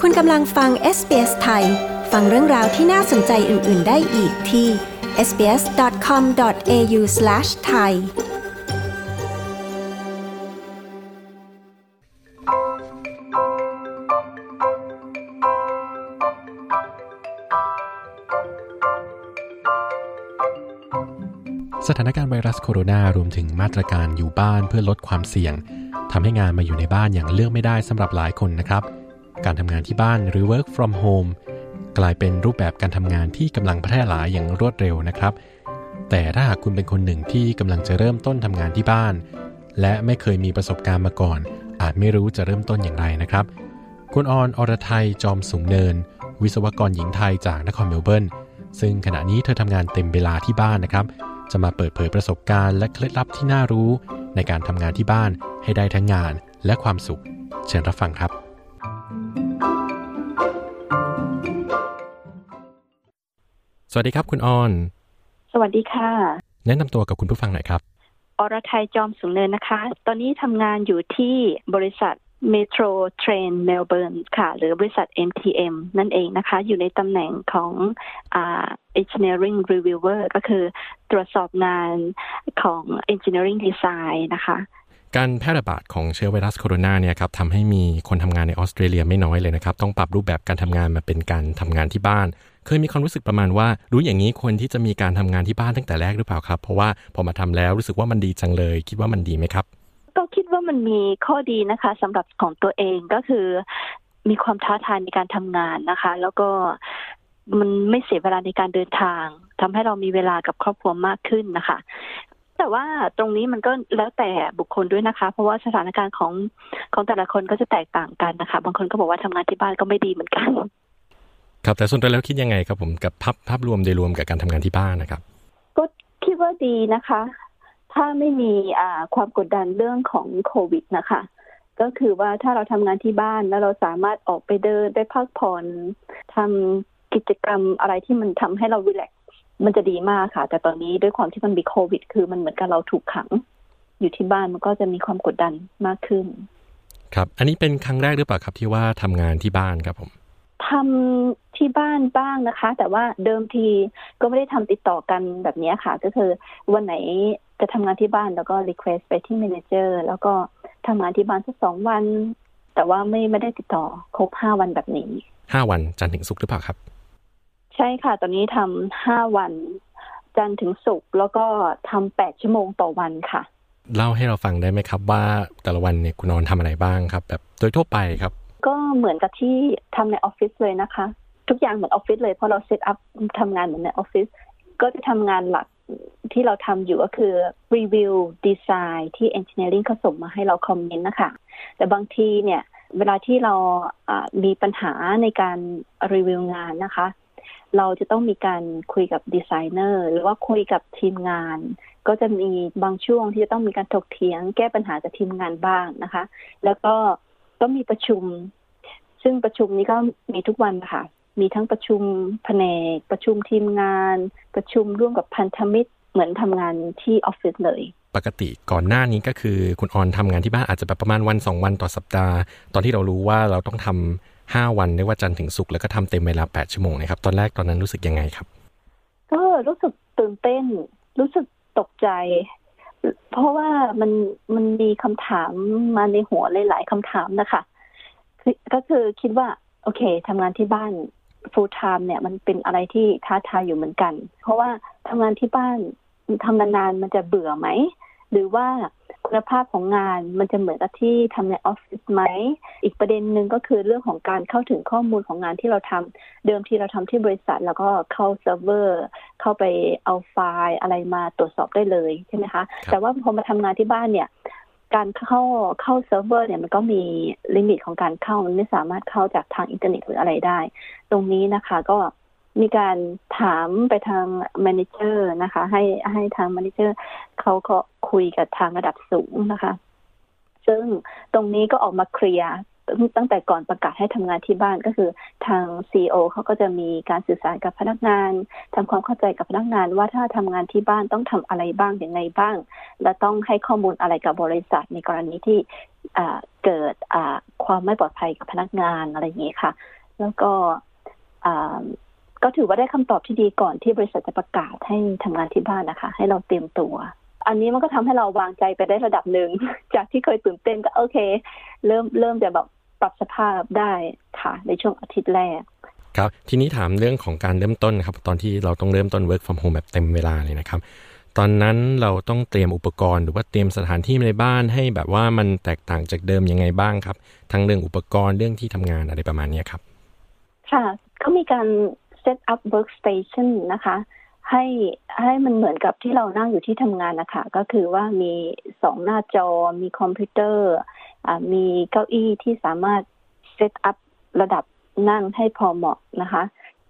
คุณกำลังฟัง SBS ไทย ฟังเรื่องราวที่น่าสนใจอื่น ๆ ได้อีกที่ sbs.com.au/thai สถานการณ์ไวรัสโคโรนารวมถึงมาตรการอยู่บ้านเพื่อลดความเสี่ยง ทำให้งานมาอยู่ในบ้านอย่างเลือกไม่ได้สำหรับหลายคนนะครับ การทำงานที่บ้านหรือ work from home กลายเป็นรูปแบบการทำงานที่กำลังแพร่หลายอย่างรวดเร็วนะครับ แต่ถ้าหากคุณเป็นคนหนึ่งที่กำลังจะเริ่มต้นทำงานที่บ้าน และไม่เคยมีประสบการณ์มาก่อน อาจไม่รู้จะเริ่มต้นอย่างไรนะครับ คุณออนอรไทยจอมสูงเนิน วิศวกรหญิงไทยจากนครเมลเบิร์นซึ่งขณะนี้เธอทำงานเต็มเวลาที่บ้านนะครับ จะมาเปิดเผยประสบการณ์และเคล็ดลับที่น่ารู้ ในการทำงานที่บ้านให้ได้ทั้งงานและความสุข เชิญรับฟังครับ สวัสดีครับคุณออน สวัสดีค่ะ แนะนำตัวกับคุณผู้ฟังหน่อยครับ อรไทยจอมสูงเนินนะคะ ตอนนี้ทำงานอยู่ที่บริษัท Metro Train Melbourne ค่ะ หรือบริษัท MTM นั่นเองนะคะ อยู่ในตำแหน่งของอ่า Engineering Reviewer ก็คือตรวจสอบงานของ Engineering Design นะคะ การแพร่ระบาดของเชื้อไวรัสโคโรนาเนี่ยครับทำให้มีคนทำงานในออสเตรเลียไม่น้อยเลยนะครับ ต้องปรับรูปแบบการทำงานมาเป็นการทำงานที่บ้านเคยมีความรู้สึกประมาณว่า รู้อย่างนี้ควรที่จะมีการทำงานที่บ้านตั้งแต่แรกหรือเปล่าครับ เพราะว่าพอมาทำแล้วรู้สึกว่ามันดีจังเลย คิดว่ามันดีไหมครับ มันมีข้อดีนะคะสำหรับของตัวเองก็คือ มีความท้าทายในการทำงานนะคะ แล้วก็มันไม่เสียเวลาในการเดินทางทำให้เรามีเวลากับครอบครัวมากขึ้นนะคะ แต่ว่าตรงนี้มันก็แล้วแต่บุคคลด้วยนะคะ เพราะว่าสถานการณ์ของของแต่ละคนก็จะแตกต่างกันนะคะ บางคนก็บอกว่าทำงานที่บ้านก็ไม่ดีเหมือนกัน ครับแต่ส่วนตัวแล้วคิดยังไงครับผมกับภาพภาพรวมโดยรวมกับการทำงานที่บ้านนะครับ ก็คิดว่าดีนะคะ ถ้าไม่มีอ่าความกดดันเรื่องของโควิดนะคะ ก็คือว่าถ้าเราทำงานที่บ้านแล้วเราสามารถออกไปเดินไปพักผ่อนทำกิจกรรมอะไรที่มันทำให้เรารีแลกซ์มันจะดีมากค่ะ แต่ตอนนี้ด้วยความที่มันมีโควิด คือมันเหมือนกับเราถูกขัง อยู่ที่บ้านมันก็จะมีความกดดันมากขึ้น ครับ อันนี้เป็นครั้งแรกหรือเปล่าครับที่ว่าทำงานที่บ้านครับผมทำที่บ้านบ้างนะคะ แต่ว่าเดิมทีก็ไม่ได้ทำติดต่อกันแบบนี้ค่ะ ก็คือวันไหน จะทำงานที่บ้านแล้วก็รีเควสไปที่ m ม n เจอร์แล้วก็ทำงานที่บ้านสักสองวัน แต่ว่าไม่ไม่ได้ติดต่อครบห้าวันแบบนี้ห้าวันจันทร์ถึงศุกร์หรือเปล่าครับ ใช่ค่ะ ตอนนี้ทำห้าวัน จันทร์ถึงศุกร์แล้วก็ทำแปดชั่วโมงต่อวันค่ะ เล่าให้เราฟังได้ไหมครับ ว่าแต่ละวันเนี่ยคุณออนทำอะไรบ้างครับ แบบโดยทั่วไปครับ ก็เหมือนกับที่ทำในออฟฟิศเลยนะคะ ทุกอย่างเหมือนออฟฟิศเลยเพราะเรา set upทำงานเหมือนในออฟฟิศก็จะทำงานหลัก ที่เราทำอยู่ก็คือรีวิวดีไซน์ที่ Engineering เขาส่งมาให้เราคอมเมนต์นะคะ แต่บางทีเนี่ย เวลาที่เรามีปัญหาในการรีวิวงานนะคะ เราจะต้องมีการคุยกับดีไซเนอร์หรือว่าคุยกับทีมงาน ก็จะมีบางช่วงที่จะต้องมีการถกเถียงแก้ปัญหากับทีมงานบ้างนะคะ แล้วก็ต้องมีประชุม ซึ่งประชุมนี้ก็มีทุกวันค่ะ มีทั้งประชุมแผนก ประชุมทีมงาน ประชุมร่วมกับพันธมิตร เหมือนทำงานที่ออฟฟิศเลย ปกติก่อนหน้านี้ก็คือคุณออนทำงานที่บ้านอาจจะแบบประมาณวันสองวันต่อสัปดาห์ ตอนที่เรารู้ว่าเราต้องทำห้าวันเรียกว่าจันทร์ถึงศุกร์แล้วก็ทำเต็มเวลาแปดชั่วโมงนะครับ ตอนแรกตอนนั้นรู้สึกยังไงครับ ก็รู้สึกตื่นเต้น รู้สึกตกใจ เพราะว่ามันมันมีคำถามมาในหัวหลาย ๆคำถามนะคะก็คือคิดว่า โอเคทำงานที่บ้าน full time เนี่ยมันเป็นอะไรที่ท้าทายอยู่เหมือนกัน เพราะว่าทำงานที่บ้านทำนานๆมันจะเบื่อไหม หรือว่าคุณภาพของงานมันจะเหมือนกับที่ทำในออฟฟิศไหม อีกประเด็นหนึ่งก็คือเรื่องของการเข้าถึงข้อมูลของงานที่เราทำเดิมทีเราทำที่บริษัท แล้วก็เข้าเซิร์ฟเวอร์ เข้าไปเอาไฟล์อะไรมาตรวจสอบได้เลยใช่ไหมคะครับแต่ว่าพอมาทำงานที่บ้านเนี่ย การเข้าเข้าเซิร์ฟเวอร์เนี่ยมันก็มี limit ของการเข้ามันไม่สามารถเข้าจากทางอินเทอร์เน็ตหรืออะไรได้ ตรงนี้นะคะก็มีการถามไปทาง manager นะคะ ให้ให้ทาง manager เขาก็คุยกับทางระดับสูงนะคะ ซึ่งตรงนี้ก็ออกมาเคลียร์ ตั้งแต่ก่อนประกาศให้ทำงานที่บ้านก็คือทางซีอเขาก็จะมีการสื่อสารกับพนักงานทำความเข้าใจกับพนักงาน ว่าถ้าทำงานที่บ้านต้องทำอะไรบ้างอย่างไรบ้าง และต้องให้ข้อมูลอะไรกับบริษัทในกรณีที่เกิดความไม่ปลอดภัยกับพนักงานอะไรอย่างนี้ค่ะ แล้วก็ก็ถือว่าได้คำตอบที่ดีก่อนที่บริษัทจะประกาศให้ทำงานที่บ้านนะคะ ให้เราเตรียมตัวอันนี้มันก็ทำให้เราวางใจไปได้ระดับหนึ่ง จากที่เคยตื่นเต้นก็โอเค เริ่มเริ่มจะแบบ ปรับสภาพได้ค่ะ ในช่วงอาทิตย์แรก ครับ ทีนี้ถามเรื่องของการเริ่มต้นครับ ตอนที่เราต้องเริ่มต้น work from home แบบเต็มเวลาเลยนะครับ ตอนนั้นเราต้องเตรียมอุปกรณ์หรือว่าเตรียมสถานที่ในบ้านให้แบบว่ามันแตกต่างจากเดิมยังไงบ้างครับ ทั้งเรื่องอุปกรณ์เรื่องที่ทำงานอะไรประมาณนี้ครับ ค่ะก็มีการ set up workstation นะคะให้ให้มันเหมือนกับที่เรานั่งอยู่ที่ทำงานนะคะก็คือว่ามีสองหน้าจอมีคอมพิวเตอร์ มีเก้าอี้ที่สามารถ set up ระดับนั่งให้พอเหมาะนะคะ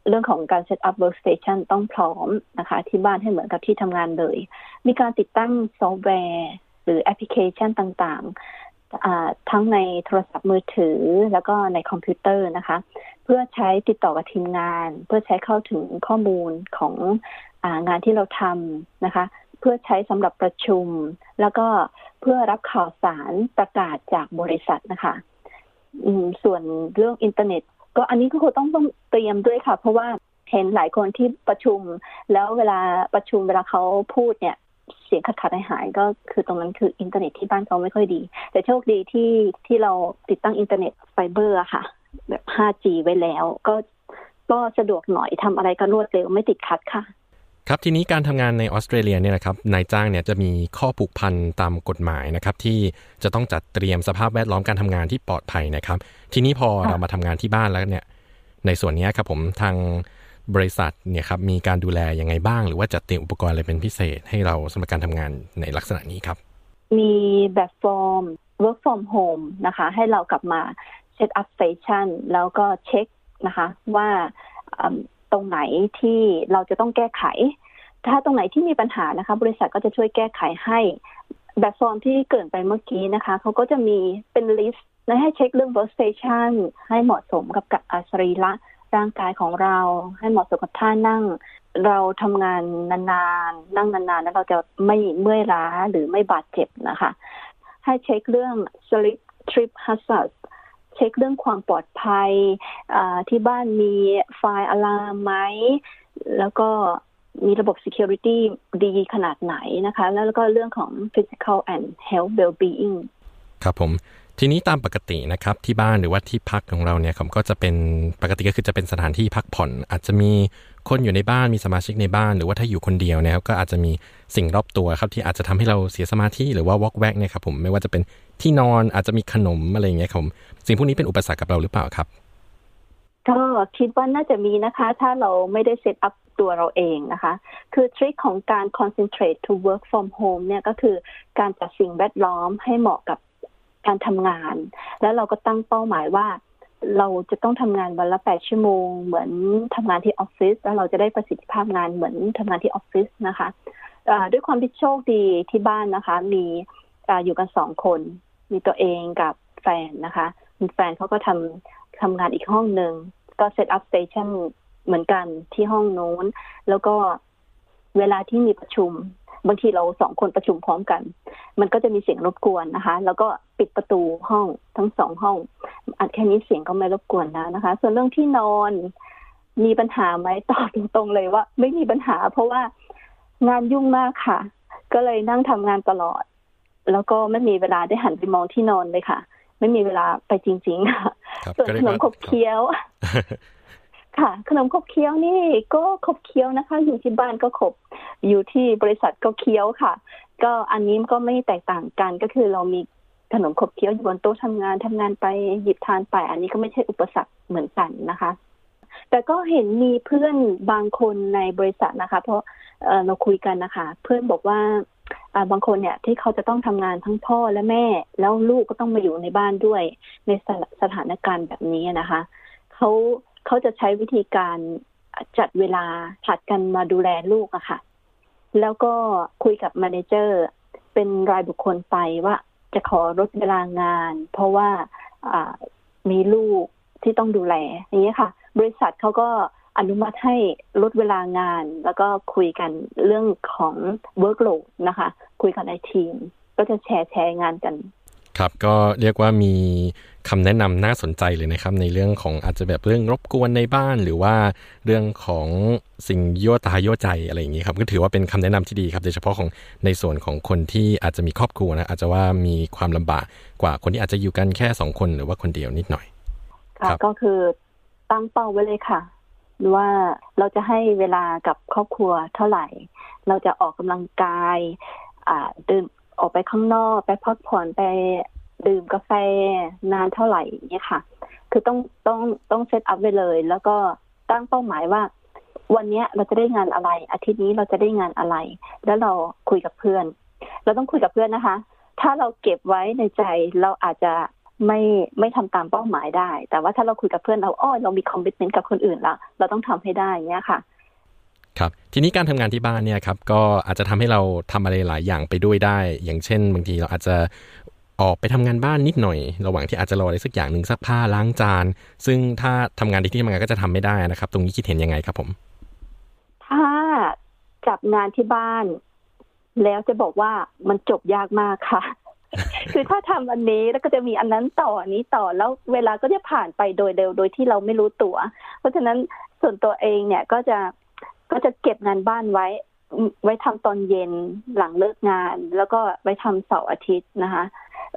เรื่องของการ set up workstation ต้องพร้อมนะคะ ที่บ้านให้เหมือนกับที่ทำงานเลย มีการติดตั้งซอฟต์แวร์ หรือแอปพลิเคชันต่างๆ ทั้งในโทรศัพท์มือถือแล้วก็ในคอมพิวเตอร์นะคะ เพื่อใช้ติดต่อกับทีมงาน เพื่อใช้เข้าถึงข้อมูลขององานที่เราทำนะคะ เพื่อใช้สำหรับประชุม แล้วก็เพื่อรับข่าวสารประกาศจากบริษัทนะคะส่วนเรื่องอินเทอร์เน็ต ก็อันนี้ก็คงต้องต้องเตรียมด้วยค่ะ เพราะว่าเห็นหลายคนที่ประชุม แล้วเวลาประชุมเวลาเขาพูดเนี่ยเสียงขัดขัดหายก็คือตรงนั้นคืออินเทอร์เน็ตที่บ้านเขาไม่ค่อยดี แต่โชคดีที่ที่เราติดตั้งอินเทอร์เน็ตไฟเบอร์ค่ะ แบบ 5G ไว้แล้ว ก็ก็สะดวกหน่อยทำอะไรก็รวดเร็วไม่ติดขัดค่ะ ครับทีนี้การทำงานในออสเตรเลียเนี่ยนะครับนายจ้างเนี่ยจะมีข้อผูกพันตามกฎหมายนะครับที่จะต้องจัดเตรียมสภาพแวดล้อมการทำงานที่ปลอดภัยนะครับ ทีนี้พอเรามาทำงานที่บ้านแล้วเนี่ยในส่วนนี้ครับผมทางบริษัทเนี่ยครับมีการดูแลยังไงบ้าง หรือว่าจัดเตรียมอุปกรณ์อะไรเป็นพิเศษให้เราสำหรับการทำงานในลักษณะนี้ครับ มีแบบฟอร์ม work from home นะคะ ให้เรากลับมา set up station แล้วก็เช็คนะคะว่า ตรงไหนที่เราจะต้องแก้ไข ถ้าตรงไหนที่มีปัญหานะคะ บริษัทก็จะช่วยแก้ไขให้ แบบฟอร์มที่เกิดไปเมื่อกี้นะคะเขาก็จะมีเป็นลิสต์และให้เช็คเรื่อง workstation ให้เหมาะสมกับกับอาสรีละร่างกายของเรา ให้เหมาะสมกับท่านั่ง เราทำงานนานๆ นั่งนานๆ แล้วเราจะไม่เมื่อยล้าหรือไม่บาดเจ็บนะคะ ให้เช็คเรื่อง sleep trip hazard เช็คเรื่องความปลอดภัยที่บ้านมีไฟล์อะลามไหม แล้วก็มีระบบ security ดีขนาดไหนนะคะ แล้วก็เรื่องของ physical and health well-being ครับผมทีนี้ตามปกตินะครับที่บ้านหรือว่าที่พักของเราเนี่ยผมก็จะเป็นปกติก็คือจะเป็นสถานที่พักผ่อน อาจจะมี คนอยู่ในบ้านมีสมาชิกในบ้าน หรือว่าถ้าอยู่คนเดียวนะครับก็อาจจะมีสิ่งรอบตัวครับที่อาจจะทำให้เราเสียสมาธิหรือว่าวอกแวกเนี่ยครับผมไม่ว่าจะเป็นที่นอนอาจจะมีขนมอะไรอย่างเงี้ยครับสิ่งพวกนี้เป็นอุปสรรคกับเราหรือเปล่าครับ ก็คิดว่าน่าจะมีนะคะ ถ้าเราไม่ได้เซตอัพตัวเราเองนะคะ คือทริคของการ concentrate to work from home เนี่ยก็คือการจัดสิ่งแวดล้อมให้เหมาะกับการทำงาน แล้วเราก็ตั้งเป้าหมายว่า เราจะต้องทำงานวันละแปดชั่วโมง เหมือนทำงานที่ออฟฟิศแล้วเราจะได้ประสิทธิภาพงานเหมือนทำงานที่ออฟฟิศนะคะด้วยความที่โชคดีที่บ้านนะคะ มีอยู่กันสองคน มีตัวเองกับแฟนนะคะแฟนเขาก็ทำทำงานอีกห้องหนึ่งก็ set up station เหมือนกันที่ห้องโน้น แล้วก็เวลาที่มีประชุม บางทีเราสองคนประชุมพร้อมกัน มันก็จะมีเสียงรบกวนนะคะ แล้วก็ ปิดประตูห้องทั้งสองห้องอัดแค่นี้เสียงก็ไม่รบกวนแล้วนะคะ ส่วนเรื่องที่นอนมีปัญหาไหมตอบตรงๆเลยว่า ไม่มีปัญหา เพราะว่างานยุ่งมากค่ะ ก็เลยนั่งทำงานตลอด แล้วก็ไม่มีเวลาได้หันไปมองที่นอนเลยค่ะ ไม่มีเวลาไปจริง ๆ ค่ะ ส่วนขนมขบเคี้ยว ค่ะ ขนมขบเคี้ยวนี่ก็ขบเคี้ยวนะคะ อยู่ที่บ้านก็ขบ อยู่ที่บริษัทก็เคี้ยวค่ะ ก็อันนี้ก็ไม่แตกต่างกันก็คือเรามี ขนมขบเคี้ยวอยู่บนโต๊ะทำงานทำงานไปหยิบทานไปอันนี้ก็ไม่ใช่อุปสรรคเหมือนกันนะคะ แต่ก็เห็นมีเพื่อนบางคนในบริษัทนะคะ เพราะเราคุยกันนะคะ เพื่อนบอกว่าบางคนเนี่ยที่เขาจะต้องทำงานทั้งพ่อและแม่ แล้วลูกก็ต้องมาอยู่ในบ้านด้วยในสถานการณ์แบบนี้นะคะเขาเขาจะใช้วิธีการจัดเวลาผัดกันมาดูแลลูกอะค่ะ แล้วก็คุยกับมาเนเจอร์เป็นรายบุคคลไปว่า จะขอลดเวลางาน เพราะว่ามีลูกที่ต้องดูแลอย่างนี้ค่ะ บริษัทเขาก็อนุมัติให้ลดเวลางาน แล้วก็คุยกันเรื่องของ workload นะคะ คุยกันในทีม ก็จะแชร์แชร์งานกัน ครับก็เรียกว่ามี คำแนะนำน่าสนใจเลยนะครับ ในเรื่องของอาจจะแบบเรื่องรบกวนในบ้านหรือว่าเรื่องของสิ่งยั่วตายั่วใจอะไรอย่างนี้ครับก็ถือว่าเป็นคำแนะนำที่ดีครับโดยเฉพาะของในส่วนของคนที่อาจจะมีครอบครัวนะอาจจะว่ามีความลำบากกว่าคนที่อาจจะอยู่กันแค่สองคนหรือว่าคนเดียวนิดหน่อย ค่ะครับก็คือตั้งเป้าไว้เลยค่ะว่าเราจะให้เวลากับครอบครัวเท่าไหร่ เราจะออกกำลังกายอ่าเดินออกไปข้างนอก ไปพักผ่อนไป ดื่มกาแฟนานเท่าไหร่อย่างเงี้ยค่ะ คือต้องต้องต้องเซตอัพไว้เลย แล้วก็ตั้งเป้าหมายว่า วันนี้เราจะได้งานอะไร อาทิตย์นี้เราจะได้งานอะไร แล้วเราคุยกับเพื่อน เราต้องคุยกับเพื่อนนะคะ ถ้าเราเก็บไว้ในใจเราอาจจะไม่ไม่ทำตามเป้าหมายได้ แต่ว่าถ้าเราคุยกับเพื่อนเราอ้อเรามีคอมมิชเมนต์กับคนอื่นละเราต้องทำให้ได้เงี้ยค่ะ ครับ ทีนี้การทำงานที่บ้านเนี่ยครับ ก็อาจจะทำให้เราทำอะไรหลายอย่างไปด้วยได้ อย่างเช่น บางทีเราอาจจะ ออกไปทำงานบ้านนิดหน่อย ระหว่างที่อาจจะรออะไรสักอย่างหนึ่งซักผ้าล้างจาน ซึ่งถ้าทำงานที่ที่ทำงานก็จะทำไม่ได้นะครับ ตรงนี้คิดเห็นยังไงครับผม ถ้าจับงานที่บ้าน แล้วจะบอกว่ามันจบยากมากค่ะ คือถ้าทำอันนี้แล้วก็จะมีอันนั้นต่ออันนี้ต่อแล้วเวลาก็จะผ่านไปโดยเร็วโดยที่เราไม่รู้ตัว เพราะฉะนั้นส่วนตัวเองเนี่ยก็จะก็จะเก็บงานบ้านไว้ไว้ทำตอนเย็นหลังเลิกงาน แล้วก็ไว้ทำเสาร์อาทิตย์นะคะ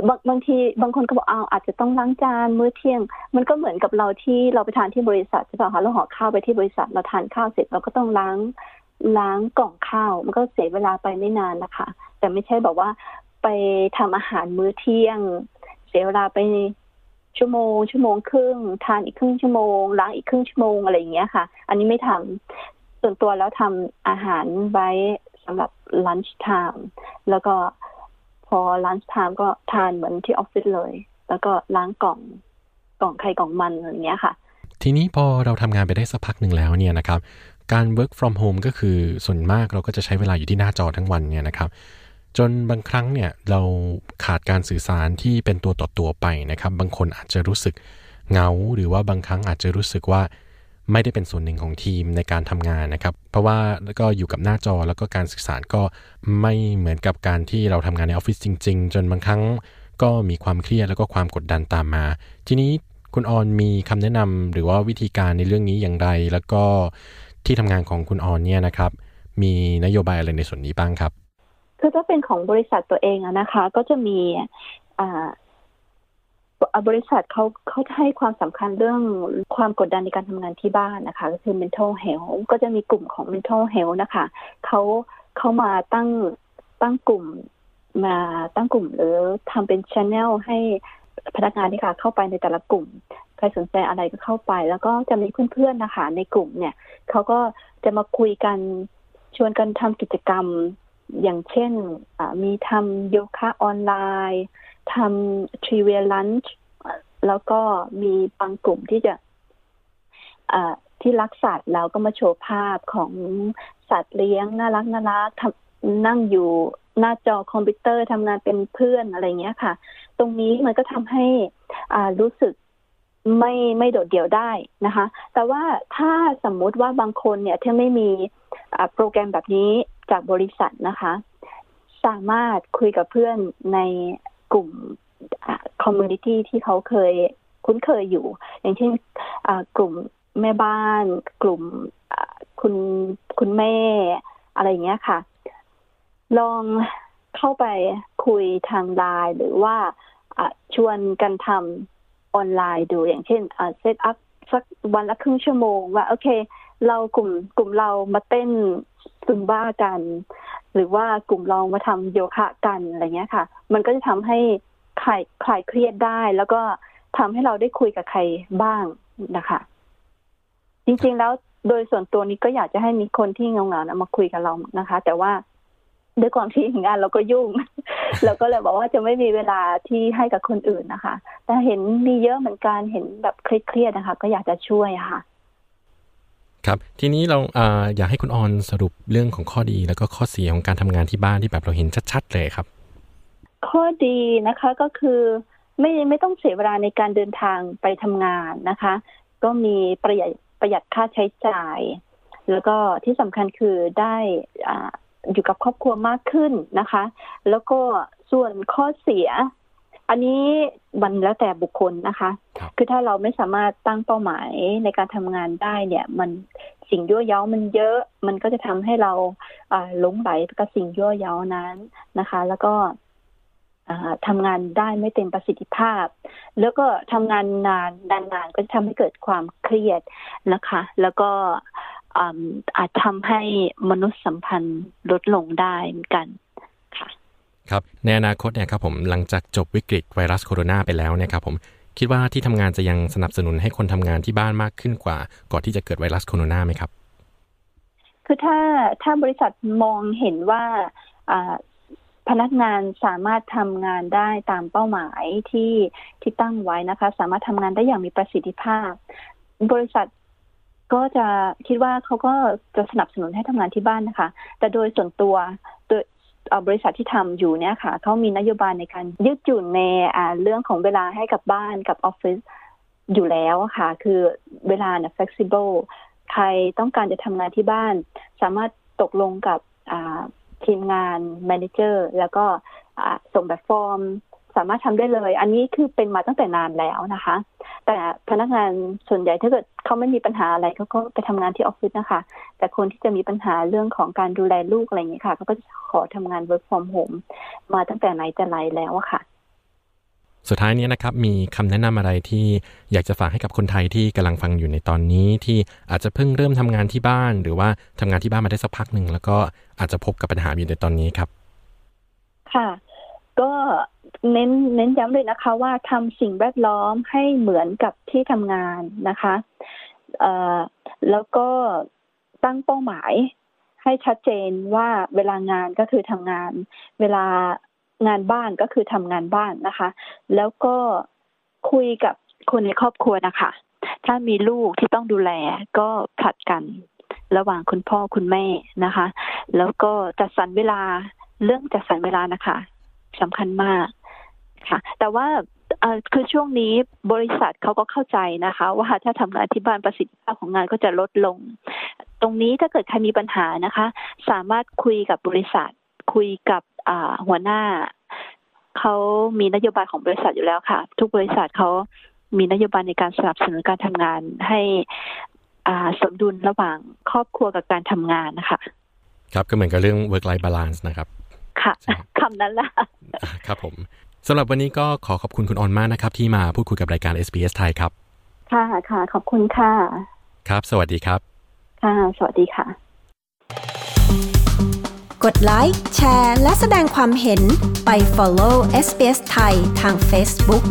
บางบางทีบางคนก็บอกเอาอาจจะต้องล้างจานมื้อเที่ยง มันก็เหมือนกับเราที่เราไปทานที่บริษัทใช่ป่ะคะเราห่อข้าวไปที่บริษัทเราทานข้าวเสร็จเราก็ต้องล้างล้างกล่องข้าว มันก็เสียเวลาไปไม่นานนะคะ แต่ไม่ใช่แบบว่าไปทำอาหารมื้อเที่ยง เสียเวลาไปชั่วโมง ชั่วโมงครึ่งทานอีกครึ่งชั่วโมงล้างอีกครึ่งชั่วโมงอะไรอย่างเงี้ยค่ะ อันนี้ไม่ทำส่วนตัวแล้วทำอาหารไว้สำหรับ lunch time แล้วก็ พอ lunch time ก็ทานเหมือนที่ออฟฟิศเลย แล้วก็ล้างกล่องกล่องใครกล่องมันอะไรเงี้ยค่ะ ทีนี้พอเราทำงานไปได้สักพักหนึ่งแล้วเนี่ยนะครับการ work from home ก็คือส่วนมากเราก็จะใช้เวลาอยู่ที่หน้าจอทั้งวันเนี่ยนะครับ จนบางครั้งเนี่ยเราขาดการสื่อสารที่เป็นตัวต่อตัวไปนะครับ บางคนอาจจะรู้สึกเหงา หรือว่าบางครั้งอาจจะรู้สึกว่า ไม่ได้เป็นส่วนหนึ่งของทีมในการทำงานนะครับ เพราะว่าก็อยู่กับหน้าจอแล้วก็การสื่อสารก็ไม่เหมือนกับการที่เราทำงานในออฟฟิศจริง ๆ จนบางครั้งก็มีความเครียดแล้วก็ความกดดันตามมา ทีนี้คุณออนมีคำแนะนำหรือว่าวิธีการในเรื่องนี้อย่างไร แล้วก็ที่ทำงานของคุณออนเนี่ยนะครับ มีนโยบายอะไรในส่วนนี้บ้างครับคือถ้าเป็นของบริษัทตัวเองอะนะคะ ก็จะมีอ่า บริษัทเขาเขาให้ความสำคัญเรื่องความกดดันในการทำงานที่บ้านนะคะ ก็คือ mental health ก็จะมีกลุ่มของ mental health นะคะเขาเขามาตั้งตั้งกลุ่มมาตั้งกลุ่มหรือทำเป็น channel ให้พนักงานที่ค่ะ เข้าไปในแต่ละกลุ่มใครสนใจอะไรก็เข้าไป แล้วก็จะมีเพื่อนๆนะคะในกลุ่มเนี่ยเขาก็จะมาคุยกันชวนกันทำกิจกรรมอย่างเช่นมีทำโยคะออนไลน์ ทำทรีเวียลันช์แล้วก็มีบางกลุ่มที่จะที่รักสัตว์แล้วก็มาโชว์ภาพของสัตว์เลี้ยงน่ารักน่ารักนั่งอยู่หน้าจอคอมพิวเตอร์ทำงานเป็นเพื่อนอะไรเงี้ยค่ะ ตรงนี้มันก็ทำให้รู้สึกไม่ไม่โดดเดี่ยวได้นะคะ แต่ว่าถ้าสมมุติว่าบางคนเนี่ยที่ไม่มีโปรแกรมแบบนี้จากบริษัทนะคะ สามารถคุยกับเพื่อนใน กลุ่ม community ที่เขาเคยคุ้นเคยอยู่ อย่างเช่นกลุ่มแม่บ้าน กลุ่มคุณคุณแม่อะไรอย่างเงี้ยค่ะ ลองเข้าไปคุยทางไลน์หรือว่าชวนกันทำออนไลน์ดูอย่างเช่น set up สักวันละครึ่งชั่วโมงว่า โอเค เรากลุ่มกลุ่มเรามาเต้นซุมบ้ากัน หรือว่ากลุ่มเรามาทำโยคะกันอะไรเงี้ยค่ะ มันก็จะทำให้คลายคลายเครียดได้ แล้วก็ทำให้เราได้คุยกับใครบ้างนะคะ จริง ๆ แล้วโดยส่วนตัวนี้ก็อยากจะให้มีคนที่เหงาๆนะมาคุยกับเรานะคะ แต่ว่าด้วยความที่งานเราก็ยุ่ง เราก็เลยบอกว่าจะไม่มีเวลาที่ให้กับคนอื่นนะคะ แต่เห็นมีเยอะเหมือนกันเห็นแบบเครียดๆนะคะ ก็อยากจะช่วยค่ะ ครับทีนี้เราออยากให้คุณออนสรุปเรื่องของข้อดีแล้วก็ข้อเสียของการทำงานที่บ้านที่แบบเราเห็นชัดๆเลยครับ ข้อดีนะคะก็คือไม่ไม่ต้องเสียเวลาในการเดินทางไปทำงานนะคะ ก็มีประหยัดประหยัดค่าใช้จ่าย แล้วก็ที่สำคัญคือได้อ่าอยู่กับครอบครัวมากขึ้นนะคะ แล้วก็ส่วนข้อเสีย อันนี้มันแล้วแต่บุคคลนะคะครับคือถ้าเราไม่สามารถตั้งเป้าหมายในการทำงานได้เนี่ย มันสิ่งยั่วเย้ามันเยอะ มันก็จะทำให้เราอ่าหลงไหลกับสิ่งยั่วเย้านั้นนะคะ แล้วก็อ่าทำงานได้ไม่เต็มประสิทธิภาพ แล้วก็ทำงานนานนานๆก็จะทำให้เกิดความเครียดนะคะ แล้วก็อ่าอาจทำให้มนุษยสัมพันธ์ลดลงได้เหมือนกันค่ะ ครับในอนาคตเนี่ยครับผมหลังจากจบวิกฤตไวรัสโคโรนาไปแล้วเนี่ยครับผมคิดว่าที่ทำงานจะยังสนับสนุนให้คนทำงานที่บ้านมากขึ้นกว่า ก่อนที่จะเกิดไวรัสโคโรนาไหมครับ คือถ้าถ้าบริษัทมองเห็นว่าพนักงานสามารถทำงานได้ตามเป้าหมายที่ที่ตั้งไว้นะคะ สามารถทำงานได้อย่างมีประสิทธิภาพ บริษัทก็จะคิดว่าเขาก็จะสนับสนุนให้ทำงานที่บ้านนะคะ แต่โดยส่วนตัวโดย บริษัทที่ทำอยู่เนี่ยค่ะเขามีนโยบายในการยืดหยุ่นในเรื่องของเวลาให้กับบ้านกับออฟฟิศอยู่แล้วค่ะ คือเวลาเนี่ย flexible ใครต้องการจะทำงานที่บ้าน สามารถตกลงกับทีมงาน manager แล้วก็ส่งแบบฟอร์ม สามารถทำได้เลย อันนี้คือเป็นมาตั้งแต่นานแล้วนะคะ แต่พนักงานส่วนใหญ่ถ้าเกิดเขาไม่มีปัญหาอะไรเขาก็ไปทำงานที่ออฟฟิศนะคะ แต่คนที่จะมีปัญหาเรื่องของการดูแลลูกอะไรอย่างเงี้ยค่ะเขาก็จะขอทำงาน work from home มาตั้งแต่ไหนแต่ไรแล้วอะค่ะ สุดท้ายนี้นะครับ มีคำแนะนำอะไรที่อยากจะฝากให้กับคนไทยที่กำลังฟังอยู่ในตอนนี้ที่อาจจะเพิ่งเริ่มทำงานที่บ้าน หรือว่าทำงานที่บ้านมาได้สักพักหนึ่งแล้วก็อาจจะพบกับปัญหาอยู่ในตอนนี้ครับ ค่ะ ก็ เน้นเน้นย้ำเลยนะคะ ว่าทำสิ่งแวดล้อมให้เหมือนกับที่ทำงานนะคะแล้วก็ตั้งเป้าหมายให้ชัดเจนว่าเวลางานก็คือทำงาน เวลางานบ้านก็คือทำงานบ้านนะคะ แล้วก็คุยกับคนในครอบครัวนะคะ ถ้ามีลูกที่ต้องดูแลก็ผลัดกันระหว่างคุณพ่อคุณแม่นะคะ แล้วก็จัดสรรเวลาเรื่องจัดสรรเวลานะคะสำคัญมาก ค่ะ แต่ว่าเอ่อคือช่วงนี้บริษัทเขาก็เข้าใจนะคะ ว่าถ้าทำงานที่บ้านประสิทธิภาพของงานก็จะลดลง ตรงนี้ถ้าเกิดใครมีปัญหานะคะ สามารถคุยกับบริษัท คุยกับอ่าหัวหน้าเขามีนโยบายของบริษัทอยู่แล้วค่ะ ทุกบริษัทเขามีนโยบายในการสนับสนุนการทำงานให้อ่าสมดุลระหว่างครอบครัวกับการทำงานนะคะครับก็เหมือนกับเรื่อง work life balance นะครับ ค่ะใช่คำนั้นละครับผม สำหรับวันนี้ก็ขอขอบคุณคุณออนมากนะครับ ที่มาพูดคุยกับรายการ SBS ไทยครับ ค่ะค่ะขอบคุณค่ะ ครับ สวัสดีครับ ค่ะ สวัสดีค่ะ กดไลค์แชร์ และแสดงความเห็นไป follow SBS ไทยทาง Facebook